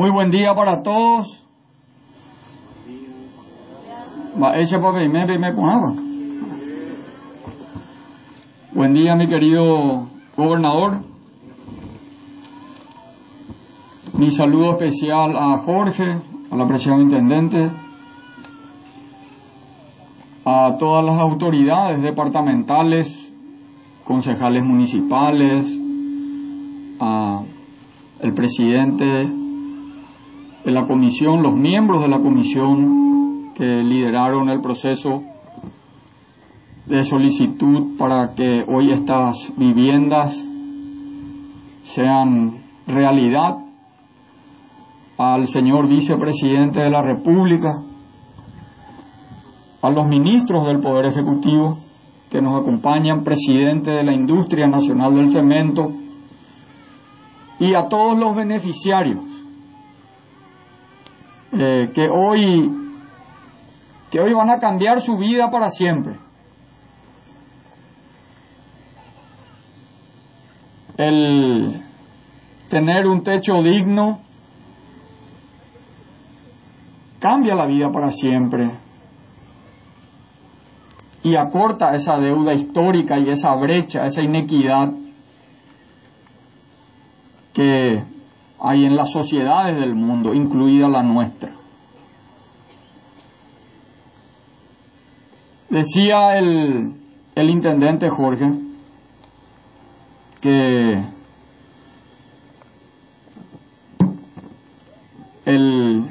Muy buen día para todos. Va, echa para me. Buen día, mi querido gobernador. Mi saludo especial a Jorge, a la presión intendente, a todas las autoridades departamentales, concejales municipales, a el presidente de la comisión, los miembros de la comisión que lideraron el proceso de solicitud para que hoy estas viviendas sean realidad, al señor vicepresidente de la República, a los ministros del Poder Ejecutivo que nos acompañan, presidente de la Industria Nacional del Cemento, y a todos los beneficiarios eh, que hoy que hoy van a cambiar su vida para siempre. El tener un techo digno cambia la vida para siempre y acorta esa deuda histórica y esa brecha, esa inequidad que hay en las sociedades del mundo, incluida la nuestra. Decía el, el intendente Jorge que el,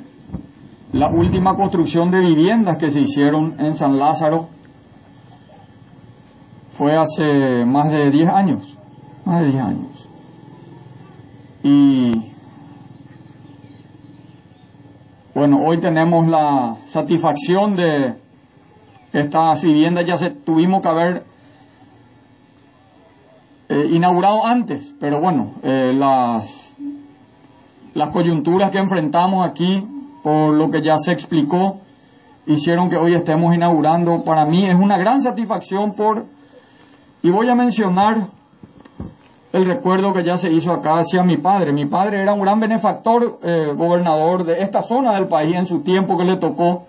la última construcción de viviendas que se hicieron en San Lázaro fue hace más de 10 años, más de 10 años. Y bueno, hoy tenemos la satisfacción de estas viviendas, ya se tuvimos que haber eh, inaugurado antes, pero bueno, eh, las, las coyunturas que enfrentamos aquí, por lo que ya se explicó, hicieron que hoy estemos inaugurando. Para mí es una gran satisfacción por, y voy a mencionar el recuerdo que ya se hizo acá hacia mi padre. Mi padre era un gran benefactor, eh, gobernador de esta zona del país en su tiempo que le tocó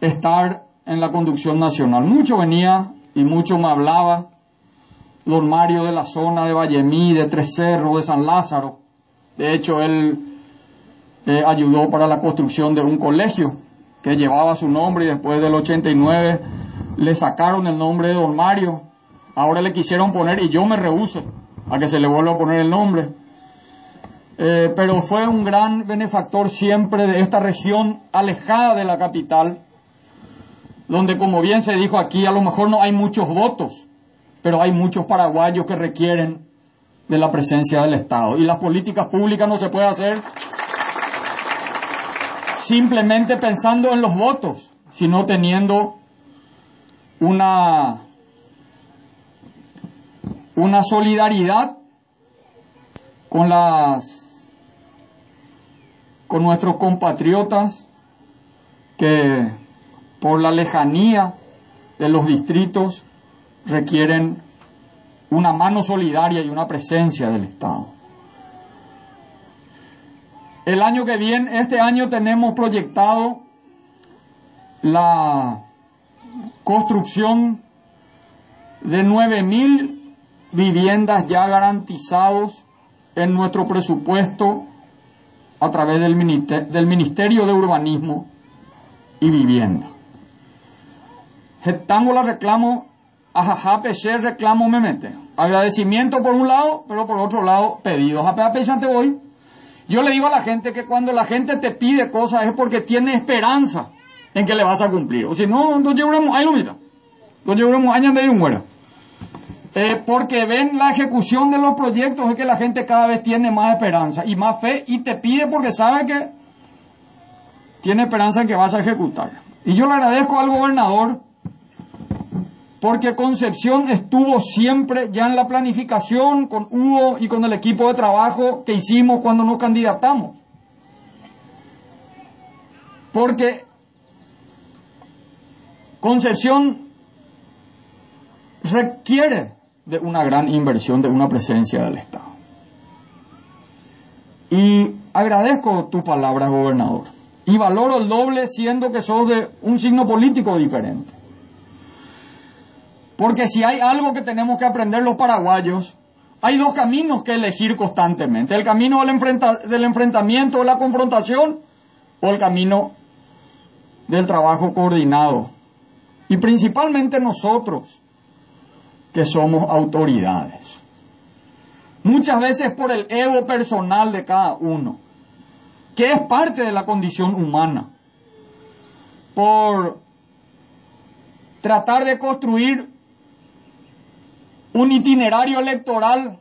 estar en la conducción nacional. Mucho venía y mucho me hablaba don Mario de la zona de Vallemí, de Tres Cerros, de San Lázaro. De hecho, él eh, ayudó para la construcción de un colegio que llevaba su nombre y después del 89 le sacaron el nombre de don Mario. Ahora le quisieron poner y yo me rehúso a que se le vuelva a poner el nombre. Eh, pero fue un gran benefactor siempre de esta región alejada de la capital, donde como bien se dijo aquí, a lo mejor no hay muchos votos, pero hay muchos paraguayos que requieren de la presencia del Estado. Y las políticas públicas no se puede hacer simplemente pensando en los votos, sino teniendo una, una solidaridad con las con nuestros compatriotas que por la lejanía de los distritos requieren una mano solidaria y una presencia del Estado. El año que viene, este año tenemos proyectado la construcción de 9.000 viviendas ya garantizados en nuestro presupuesto a través del Ministerio, del Ministerio de Urbanismo y Vivienda. Tengo la reclamo Ajá, PC reclamo me mete. Agradecimiento por un lado, pero por otro lado, pedidos. A ante hoy. Yo le digo a la gente que cuando la gente te pide cosas es porque tiene esperanza en que le vas a cumplir. O si no, no llevaremos, ahí lo mira. No llevaremos años de ir muera. Eh, porque ven la ejecución de los proyectos es que la gente cada vez tiene más esperanza y más fe y te pide porque sabe que tiene esperanza en que vas a ejecutar. Y yo le agradezco al gobernador porque Concepción estuvo siempre ya en la planificación con Hugo y con el equipo de trabajo que hicimos cuando nos candidatamos. Porque Concepción requiere de una gran inversión, de una presencia del Estado. Y agradezco tu palabra, gobernador, y valoro el doble siendo que sos de un signo político diferente. Porque si hay algo que tenemos que aprender los paraguayos, hay dos caminos que elegir constantemente. El camino del, del enfrentamiento, de la confrontación, o el camino del trabajo coordinado. Y principalmente nosotros, que somos autoridades. Muchas veces por el ego personal de cada uno, que es parte de la condición humana. Por tratar de construir un itinerario electoral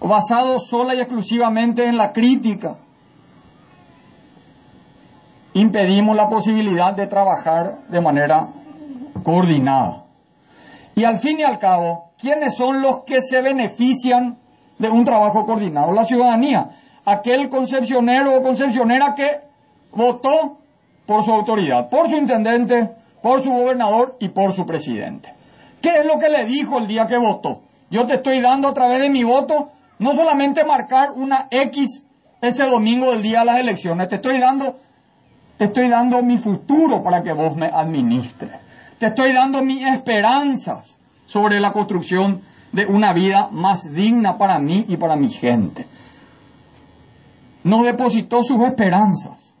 basado sola y exclusivamente en la crítica. Impedimos la posibilidad de trabajar de manera coordinada. Y al fin y al cabo, ¿quiénes son los que se benefician de un trabajo coordinado? La ciudadanía, aquel concepcionero o concepcionera que votó por su autoridad, por su intendente, por su gobernador y por su presidente. ¿Qué es lo que le dijo el día que votó? Yo te estoy dando a través de mi voto no solamente marcar una X ese domingo del día de las elecciones, te estoy dando, te estoy dando mi futuro para que vos me administres. Te estoy dando mis esperanzas sobre la construcción de una vida más digna para mí y para mi gente. Nos depositó sus esperanzas.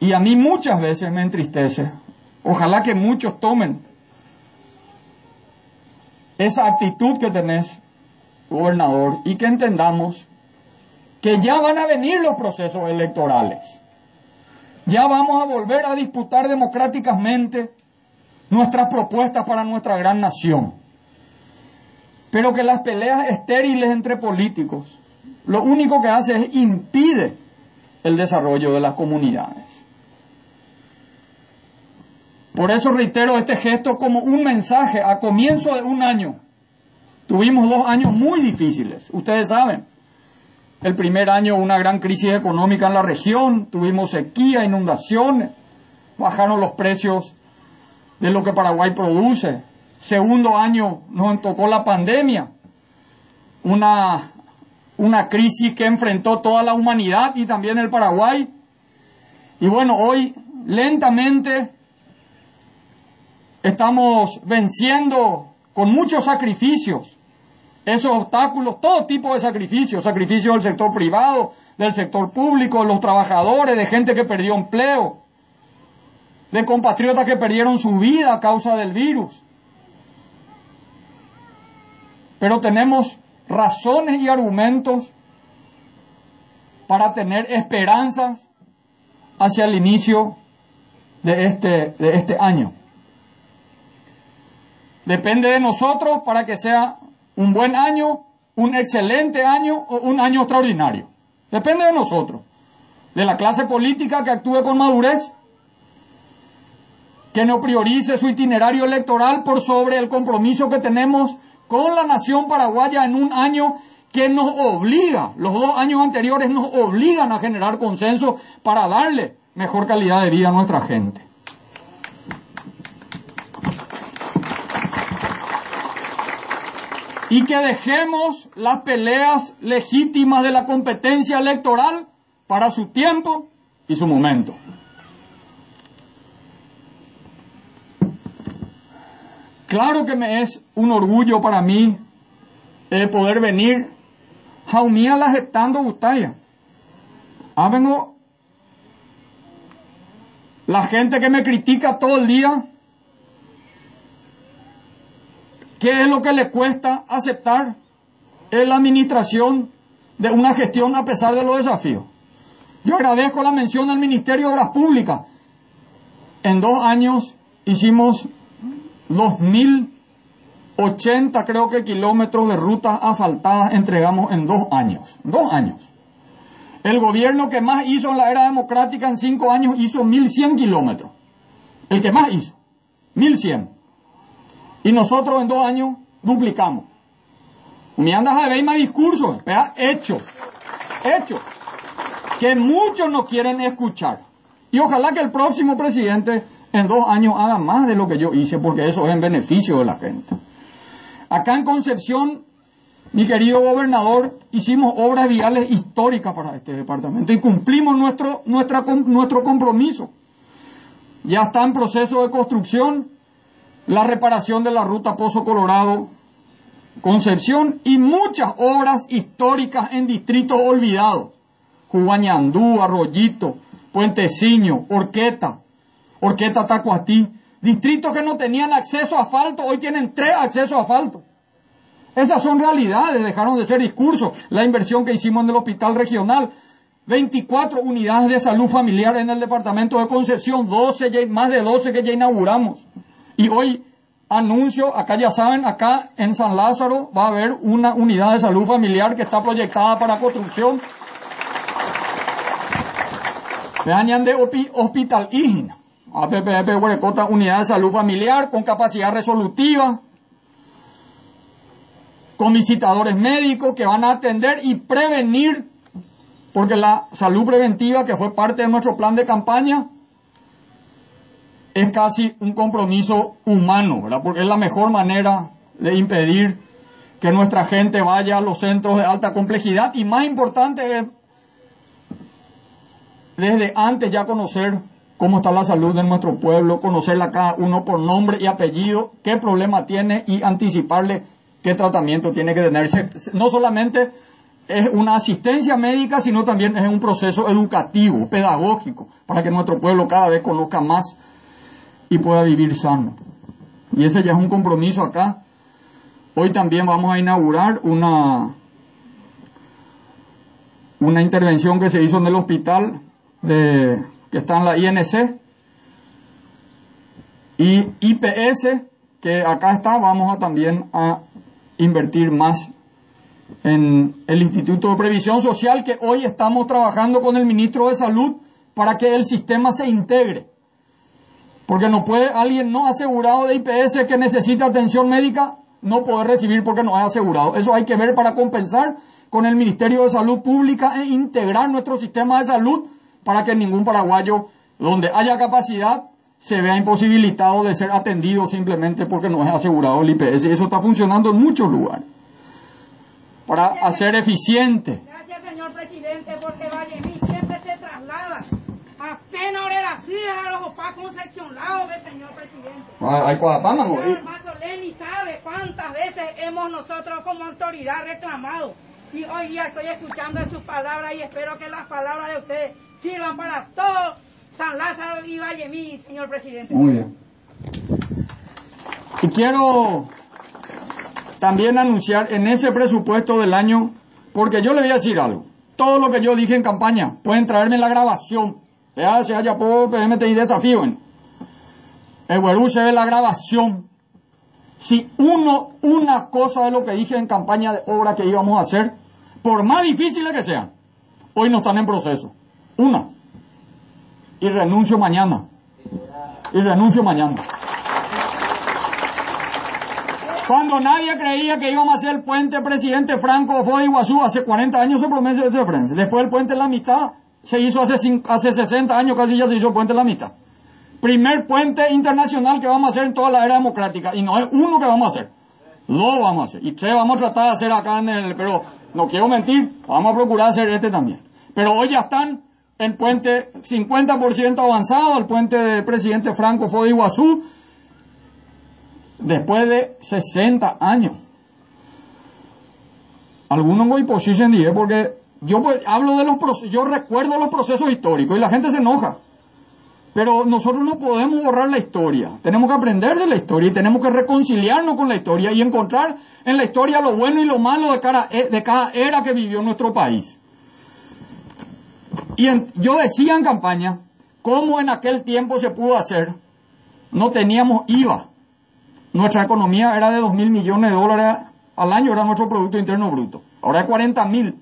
Y a mí muchas veces me entristece Ojalá que muchos tomen esa actitud que tenés, gobernador, y que entendamos que ya van a venir los procesos electorales. Ya vamos a volver a disputar democráticamente nuestras propuestas para nuestra gran nación. Pero que las peleas estériles entre políticos lo único que hace es impide el desarrollo de las comunidades. Por eso reitero este gesto como un mensaje a comienzo de un año. Tuvimos dos años muy difíciles, ustedes saben. El primer año una gran crisis económica en la región, tuvimos sequía, inundaciones, bajaron los precios de lo que Paraguay produce. Segundo año nos tocó la pandemia, una, una crisis que enfrentó toda la humanidad y también el Paraguay. Y bueno, hoy lentamente Estamos venciendo con muchos sacrificios esos obstáculos, todo tipo de sacrificios, sacrificios del sector privado, del sector público, de los trabajadores, de gente que perdió empleo, de compatriotas que perdieron su vida a causa del virus. Pero tenemos razones y argumentos para tener esperanzas hacia el inicio de este, de este año. Depende de nosotros para que sea un buen año, un excelente año o un año extraordinario. Depende de nosotros. De la clase política que actúe con madurez, que no priorice su itinerario electoral por sobre el compromiso que tenemos con la nación paraguaya en un año que nos obliga, los dos años anteriores nos obligan a generar consenso para darle mejor calidad de vida a nuestra gente. y que dejemos las peleas legítimas de la competencia electoral para su tiempo y su momento. Claro que me es un orgullo para mí el poder venir jaumía la aceptando butaya. Hábenlo la gente que me critica todo el día ¿Qué es lo que le cuesta aceptar en la administración de una gestión a pesar de los desafíos? Yo agradezco la mención al Ministerio de Obras Públicas. En dos años hicimos 2.080 creo que kilómetros de rutas asfaltadas entregamos en dos años. Dos años. El gobierno que más hizo en la era democrática en cinco años hizo 1.100 kilómetros. El que más hizo. 1.100. Y nosotros en dos años duplicamos. Me andas a ver más discursos, hechos, hechos, que muchos no quieren escuchar. Y ojalá que el próximo presidente en dos años haga más de lo que yo hice, porque eso es en beneficio de la gente. Acá en Concepción mi querido gobernador, hicimos obras viales históricas para este departamento y cumplimos nuestro, nuestra, nuestro compromiso. Ya está en proceso de construcción la reparación de la ruta Pozo Colorado Concepción y muchas obras históricas en distritos olvidados. Jubañandú, Arroyito, Puenteciño, Orqueta, Orqueta Tacuatí. Distritos que no tenían acceso a asfalto, hoy tienen tres accesos a asfalto. Esas son realidades, dejaron de ser discursos. La inversión que hicimos en el hospital regional, 24 unidades de salud familiar en el departamento de Concepción, 12, más de 12 que ya inauguramos. Y hoy anuncio, acá ya saben, acá en San Lázaro va a haber una unidad de salud familiar que está proyectada para construcción. Vean de Hospital Ígina, APPP Huerecota, unidad de salud familiar con capacidad resolutiva, con visitadores médicos que van a atender y prevenir, porque la salud preventiva, que fue parte de nuestro plan de campaña, es casi un compromiso humano, ¿verdad? Porque es la mejor manera de impedir que nuestra gente vaya a los centros de alta complejidad y más importante es desde antes ya conocer cómo está la salud de nuestro pueblo, conocerla cada uno por nombre y apellido, qué problema tiene y anticiparle qué tratamiento tiene que tenerse. No solamente es una asistencia médica, sino también es un proceso educativo, pedagógico, para que nuestro pueblo cada vez conozca más y pueda vivir sano. Y ese ya es un compromiso acá. Hoy también vamos a inaugurar una, una intervención que se hizo en el hospital de, que está en la INC y IPS, que acá está, vamos a también a invertir más en el Instituto de Previsión Social, que hoy estamos trabajando con el ministro de Salud para que el sistema se integre. Porque no puede alguien no asegurado de IPS que necesita atención médica no poder recibir porque no es asegurado. Eso hay que ver para compensar con el Ministerio de Salud Pública e integrar nuestro sistema de salud para que ningún paraguayo donde haya capacidad se vea imposibilitado de ser atendido simplemente porque no es asegurado el IPS. Y eso está funcionando en muchos lugares. Para hacer eficiente. Gracias, señor presidente, porque Vallemí siempre se traslada apenas oraciones a los opacos del señor presidente. Ah, Hay cuadapama, ¿no? Señor Mazzoleni sabe cuántas veces hemos nosotros como autoridad reclamado. Y hoy día estoy escuchando sus palabras y espero que las palabras de ustedes sirvan para todo San Lázaro y Vallemí, señor presidente. Muy bien. Y quiero también anunciar en ese presupuesto del año, porque yo le voy a decir algo. Todo lo que yo dije en campaña, pueden traerme la grabación. Se haya por PMTI desafío. El Guerú se ve la grabación. Si uno, una cosa de lo que dije en campaña de obra que íbamos a hacer, por más difíciles que sean, hoy no están en proceso. Una. Y renuncio mañana. Y renuncio mañana. Cuando nadie creía que íbamos a hacer el puente presidente Franco fue Iguazú, hace 40 años se promesa de Francia. Después el puente en la mitad se hizo hace, hace 60 años, casi ya se hizo el puente en la mitad. Primer puente internacional que vamos a hacer en toda la era democrática. Y no es uno que vamos a hacer. Dos vamos a hacer. Y tres vamos a tratar de hacer acá en el... Pero no quiero mentir, vamos a procurar hacer este también. Pero hoy ya están en puente 50% avanzado, el puente del presidente Franco fue de Iguazú, después de 60 años. Algunos no posición dije porque yo pues, hablo de los yo recuerdo los procesos históricos y la gente se enoja. Pero nosotros no podemos borrar la historia. Tenemos que aprender de la historia y tenemos que reconciliarnos con la historia y encontrar en la historia lo bueno y lo malo de cada, de cada era que vivió nuestro país. Y en- yo decía en campaña cómo en aquel tiempo se pudo hacer. No teníamos IVA. Nuestra economía era de 2 mil millones de dólares al año, era nuestro Producto Interno Bruto. Ahora es 40 mil.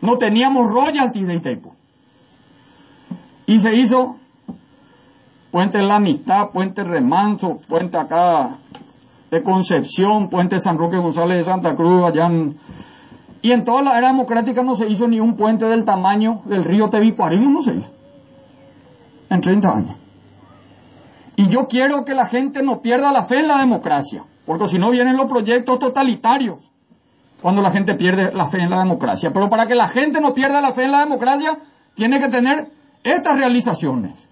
No teníamos royalties de Itaipu. Y se hizo Puente La Amistad, Puente Remanso, Puente acá de Concepción, Puente San Roque González de Santa Cruz, allá. Y en toda la era democrática no se hizo ni un puente del tamaño del río Tebicuarino, no se hizo. En 30 años. Y yo quiero que la gente no pierda la fe en la democracia. porque si no vienen los proyectos totalitarios cuando la gente pierde la fe en la democracia. Pero para que la gente no pierda la fe en la democracia, tiene que tener estas realizaciones.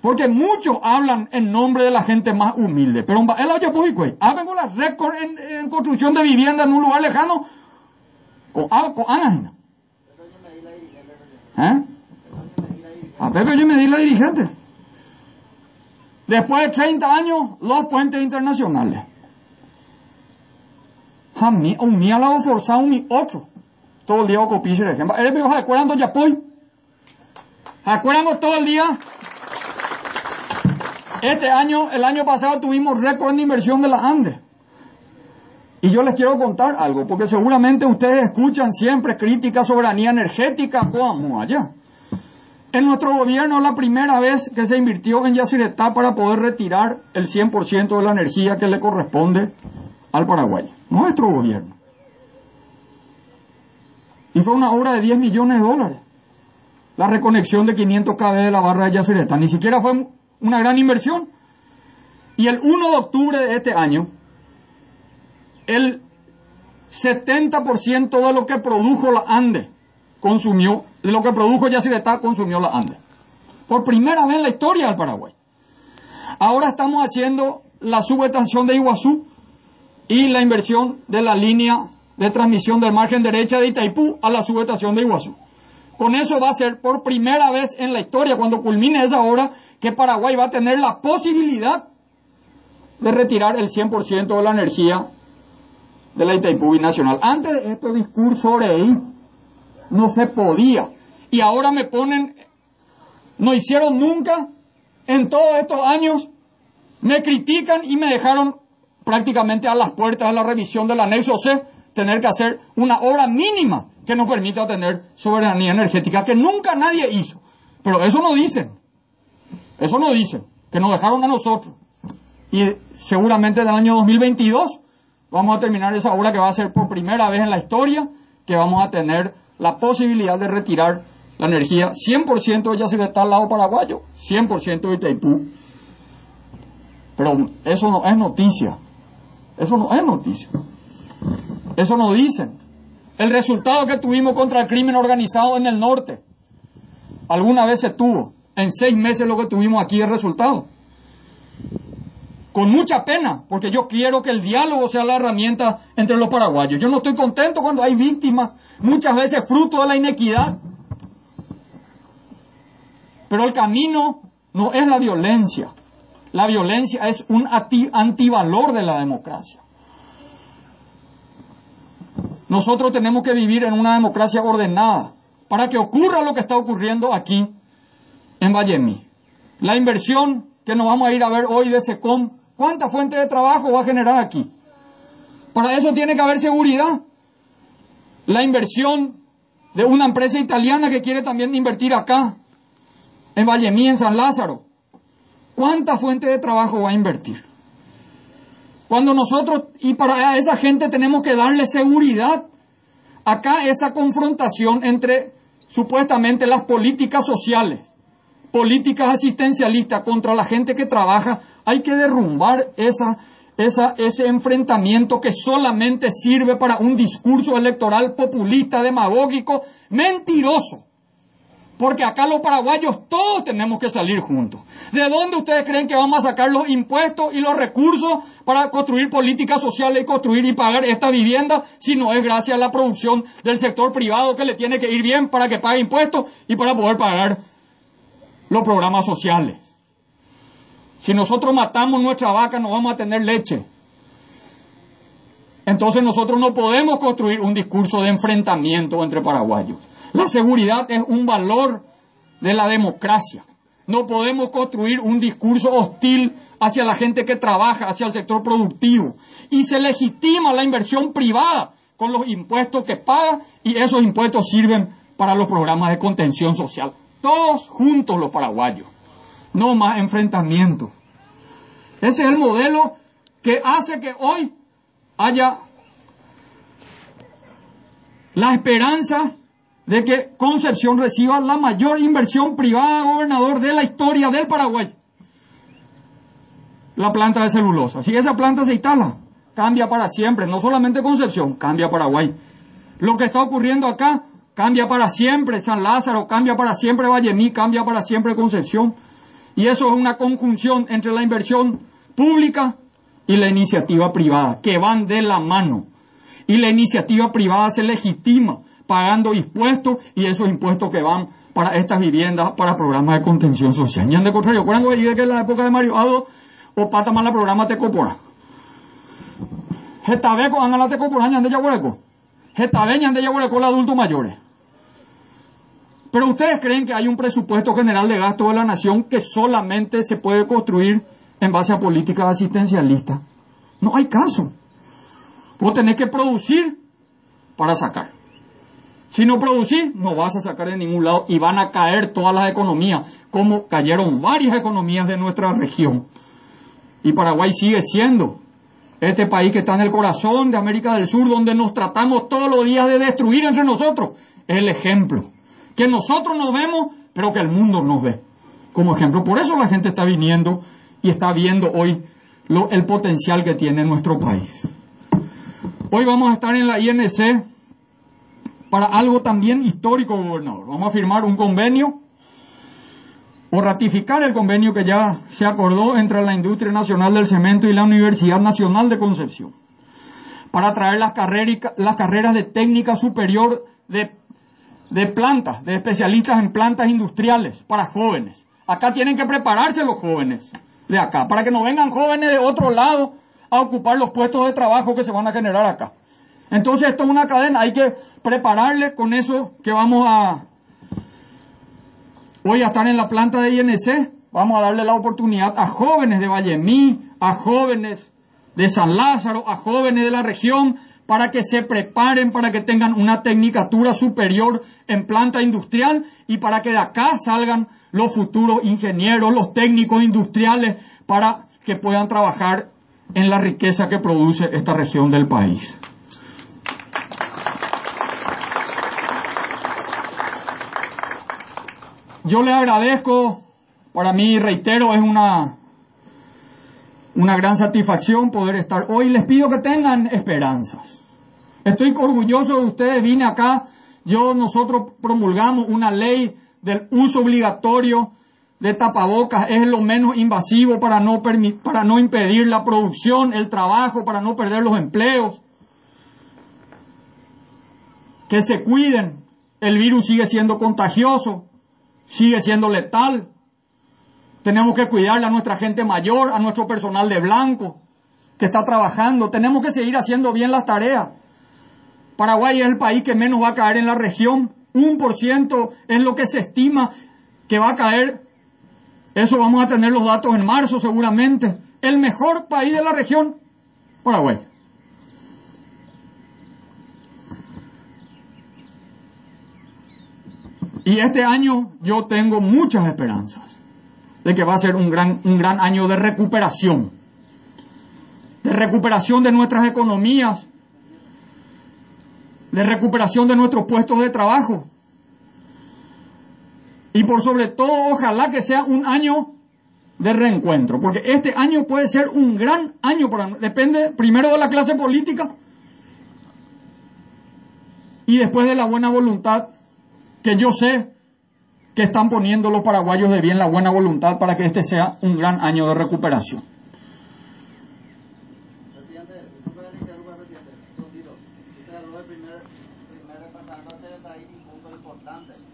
Porque muchos hablan en nombre de la gente más humilde. Pero el año pues, hagan la récord en, en, construcción de vivienda en un lugar lejano. Con, con ¿Eh? A Pepe yo me di la dirigente. Después de 30 años, los puentes internacionales. A un mí la forzado un otro. Todo el día piso de ejemplo. Eres me acuerdan ya pues. Acuerdan todo el día. Este año, el año pasado tuvimos récord de inversión de la Andes. Y yo les quiero contar algo, porque seguramente ustedes escuchan siempre críticas soberanía energética, ¿cómo allá? En nuestro gobierno la primera vez que se invirtió en Yacyretá para poder retirar el 100% de la energía que le corresponde al Paraguay. Nuestro gobierno. Y fue una obra de 10 millones de dólares. La reconexión de 500 kb de la barra de Yacyretá. Ni siquiera fue una gran inversión. Y el 1 de octubre de este año, el 70% de lo que produjo la ANDE consumió, de lo que produjo Yacyretá consumió la ANDE. Por primera vez en la historia del Paraguay. Ahora estamos haciendo la subestación de Iguazú y la inversión de la línea de transmisión del margen derecha de Itaipú a la subestación de Iguazú. Con eso va a ser por primera vez en la historia, cuando culmine esa obra, que Paraguay va a tener la posibilidad de retirar el 100% de la energía de la Itaipú Nacional. Antes de este discurso ahí no se podía. Y ahora me ponen, no hicieron nunca en todos estos años, me critican y me dejaron prácticamente a las puertas de la revisión del anexo C tener que hacer una obra mínima que nos permita tener soberanía energética que nunca nadie hizo. Pero eso no dicen. Eso no dicen. Que nos dejaron a nosotros. Y seguramente en el año 2022 vamos a terminar esa obra que va a ser por primera vez en la historia que vamos a tener la posibilidad de retirar la energía 100% ya se está al lado paraguayo, 100% de Itaipú. Pero eso no es noticia. Eso no es noticia. Eso no dicen. El resultado que tuvimos contra el crimen organizado en el norte, alguna vez se tuvo. En seis meses lo que tuvimos aquí el resultado. Con mucha pena, porque yo quiero que el diálogo sea la herramienta entre los paraguayos. Yo no estoy contento cuando hay víctimas, muchas veces fruto de la inequidad. Pero el camino no es la violencia. La violencia es un antivalor de la democracia. Nosotros tenemos que vivir en una democracia ordenada para que ocurra lo que está ocurriendo aquí en Vallemi. La inversión que nos vamos a ir a ver hoy de SECOM, ¿cuánta fuente de trabajo va a generar aquí? Para eso tiene que haber seguridad. La inversión de una empresa italiana que quiere también invertir acá, en Vallemi, en San Lázaro. ¿Cuánta fuente de trabajo va a invertir? Cuando nosotros, y para esa gente tenemos que darle seguridad, acá esa confrontación entre supuestamente las políticas sociales, políticas asistencialistas contra la gente que trabaja, hay que derrumbar ese enfrentamiento que solamente sirve para un discurso electoral populista, demagógico, mentiroso. Porque acá los paraguayos todos tenemos que salir juntos. ¿De dónde ustedes creen que vamos a sacar los impuestos y los recursos para construir políticas sociales y construir y pagar esta vivienda si no es gracias a la producción del sector privado que le tiene que ir bien para que pague impuestos y para poder pagar los programas sociales? Si nosotros matamos nuestra vaca no vamos a tener leche. Entonces nosotros no podemos construir un discurso de enfrentamiento entre paraguayos. La seguridad es un valor de la democracia. No podemos construir un discurso hostil hacia la gente que trabaja, hacia el sector productivo. Y se legitima la inversión privada con los impuestos que paga y esos impuestos sirven para los programas de contención social. Todos juntos los paraguayos. No más enfrentamientos. Ese es el modelo que hace que hoy haya la esperanza de que Concepción reciba la mayor inversión privada gobernador de la historia del Paraguay. la planta de celulosa. Si esa planta se instala, cambia para siempre, no solamente Concepción, cambia Paraguay. Lo que está ocurriendo acá cambia para siempre San Lázaro, cambia para siempre Vallemí, cambia para siempre Concepción. Y eso es una conjunción entre la inversión pública y la iniciativa privada, que van de la mano. Y la iniciativa privada se legitima pagando impuestos y esos impuestos que van para estas viviendas, para programas de contención social. Y de contrario, cuando de que en la época de Mario Ado, o pata más la programa Tecopora. Getabeco, anda la Tecopora, ñan de Yaguareco. Getabe, ñan de Yaguareco, los adultos mayores. Pero ustedes creen que hay un presupuesto general de gasto de la nación que solamente se puede construir en base a políticas asistencialistas. No hay caso. Vos tenés que producir para sacar. Si no producís, no vas a sacar de ningún lado y van a caer todas las economías, como cayeron varias economías de nuestra región. Y Paraguay sigue siendo este país que está en el corazón de América del Sur, donde nos tratamos todos los días de destruir entre nosotros. El ejemplo que nosotros nos vemos, pero que el mundo nos ve como ejemplo. Por eso la gente está viniendo y está viendo hoy el potencial que tiene nuestro país. Hoy vamos a estar en la INC para algo también histórico, gobernador. Vamos a firmar un convenio o ratificar el convenio que ya se acordó entre la Industria Nacional del Cemento y la Universidad Nacional de Concepción para traer las, las carreras de técnica superior de de plantas, de especialistas en plantas industriales para jóvenes. Acá tienen que prepararse los jóvenes de acá, para que no vengan jóvenes de otro lado a ocupar los puestos de trabajo que se van a generar acá. Entonces esto es una cadena, hay que prepararle con eso que vamos a hoy a estar en la planta de INC, vamos a darle la oportunidad a jóvenes de Vallemí, a jóvenes de San Lázaro, a jóvenes de la región, para que se preparen, para que tengan una tecnicatura superior en planta industrial y para que de acá salgan los futuros ingenieros, los técnicos industriales, para que puedan trabajar en la riqueza que produce esta región del país. Yo le agradezco, para mí, reitero, es una, una gran satisfacción poder estar hoy. Les pido que tengan esperanzas. Estoy orgulloso de ustedes, vine acá, yo, nosotros promulgamos una ley del uso obligatorio de tapabocas, es lo menos invasivo para no, para no impedir la producción, el trabajo, para no perder los empleos. Que se cuiden, el virus sigue siendo contagioso, sigue siendo letal. Tenemos que cuidarle a nuestra gente mayor, a nuestro personal de blanco que está trabajando. Tenemos que seguir haciendo bien las tareas. Paraguay es el país que menos va a caer en la región. Un por ciento es lo que se estima que va a caer. Eso vamos a tener los datos en marzo seguramente. El mejor país de la región, Paraguay. Y este año yo tengo muchas esperanzas de que va a ser un gran, un gran año de recuperación. De recuperación de nuestras economías, de recuperación de nuestros puestos de trabajo. Y por sobre todo, ojalá que sea un año de reencuentro, porque este año puede ser un gran año para depende primero de la clase política y después de la buena voluntad que yo sé que están poniendo los paraguayos de bien la buena voluntad para que este sea un gran año de recuperación.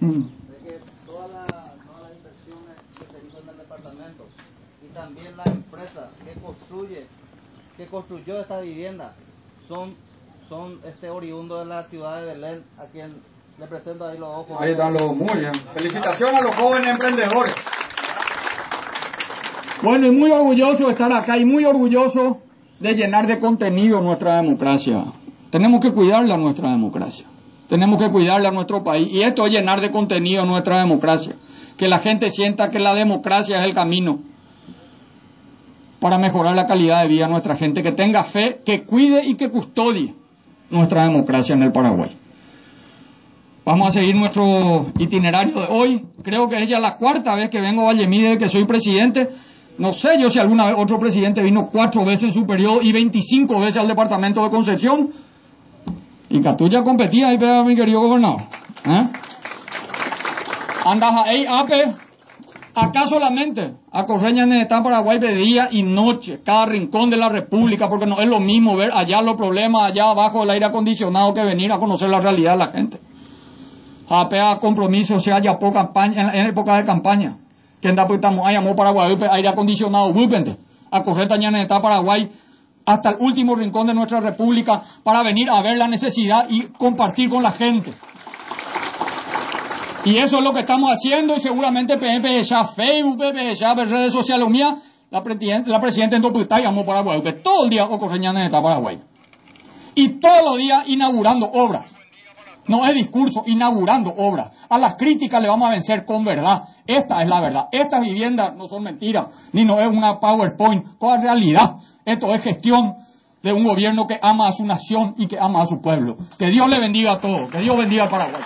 Mm. de que todas las toda inversiones que se hizo en el departamento y también la empresa que construye, que construyó esta vivienda, son, son este oriundo de la ciudad de Belén, a quien le presento ahí los ojos. Ahí están los muy bien. Felicitaciones a los jóvenes emprendedores. Bueno, y muy orgulloso de estar acá y muy orgulloso de llenar de contenido nuestra democracia. Tenemos que cuidarla nuestra democracia. Tenemos que cuidarle a nuestro país. Y esto es llenar de contenido nuestra democracia. Que la gente sienta que la democracia es el camino para mejorar la calidad de vida de nuestra gente. Que tenga fe, que cuide y que custodie nuestra democracia en el Paraguay. Vamos a seguir nuestro itinerario de hoy. Creo que es ya la cuarta vez que vengo a Vallemí que soy presidente. No sé yo si alguna vez otro presidente vino cuatro veces en su periodo y 25 veces al departamento de Concepción. Y Catuya competía ahí, mi querido gobernador. ¿Eh? Andas ahí, ape, acá solamente, a Correña en el Paraguay de día y noche, cada rincón de la República, porque no es lo mismo ver allá los problemas, allá abajo del aire acondicionado, que venir a conocer la realidad de la gente. Ape a compromiso, se haya poca campaña, en, época de campaña. Que anda pues estamos ahí, amor Paraguay, aire acondicionado, wipente, a correr tañana en Paraguay, hasta el último rincón de nuestra república para venir a ver la necesidad y compartir con la gente. Y eso es lo que estamos haciendo y seguramente PMP ya Facebook, PMP ya redes sociales mías, la, presidenta, la presidenta en llamó Paraguay, que todo el día ocurreñan en esta Paraguay. Y todos los días inaugurando obras. No es discurso, inaugurando obras. A las críticas le vamos a vencer con verdad. Esta es la verdad. Estas viviendas no son mentiras, ni no es una PowerPoint, toda realidad. Esto es gestión de un gobierno que ama a su nación y que ama a su pueblo. Que Dios le bendiga a todos. Que Dios bendiga a Paraguay.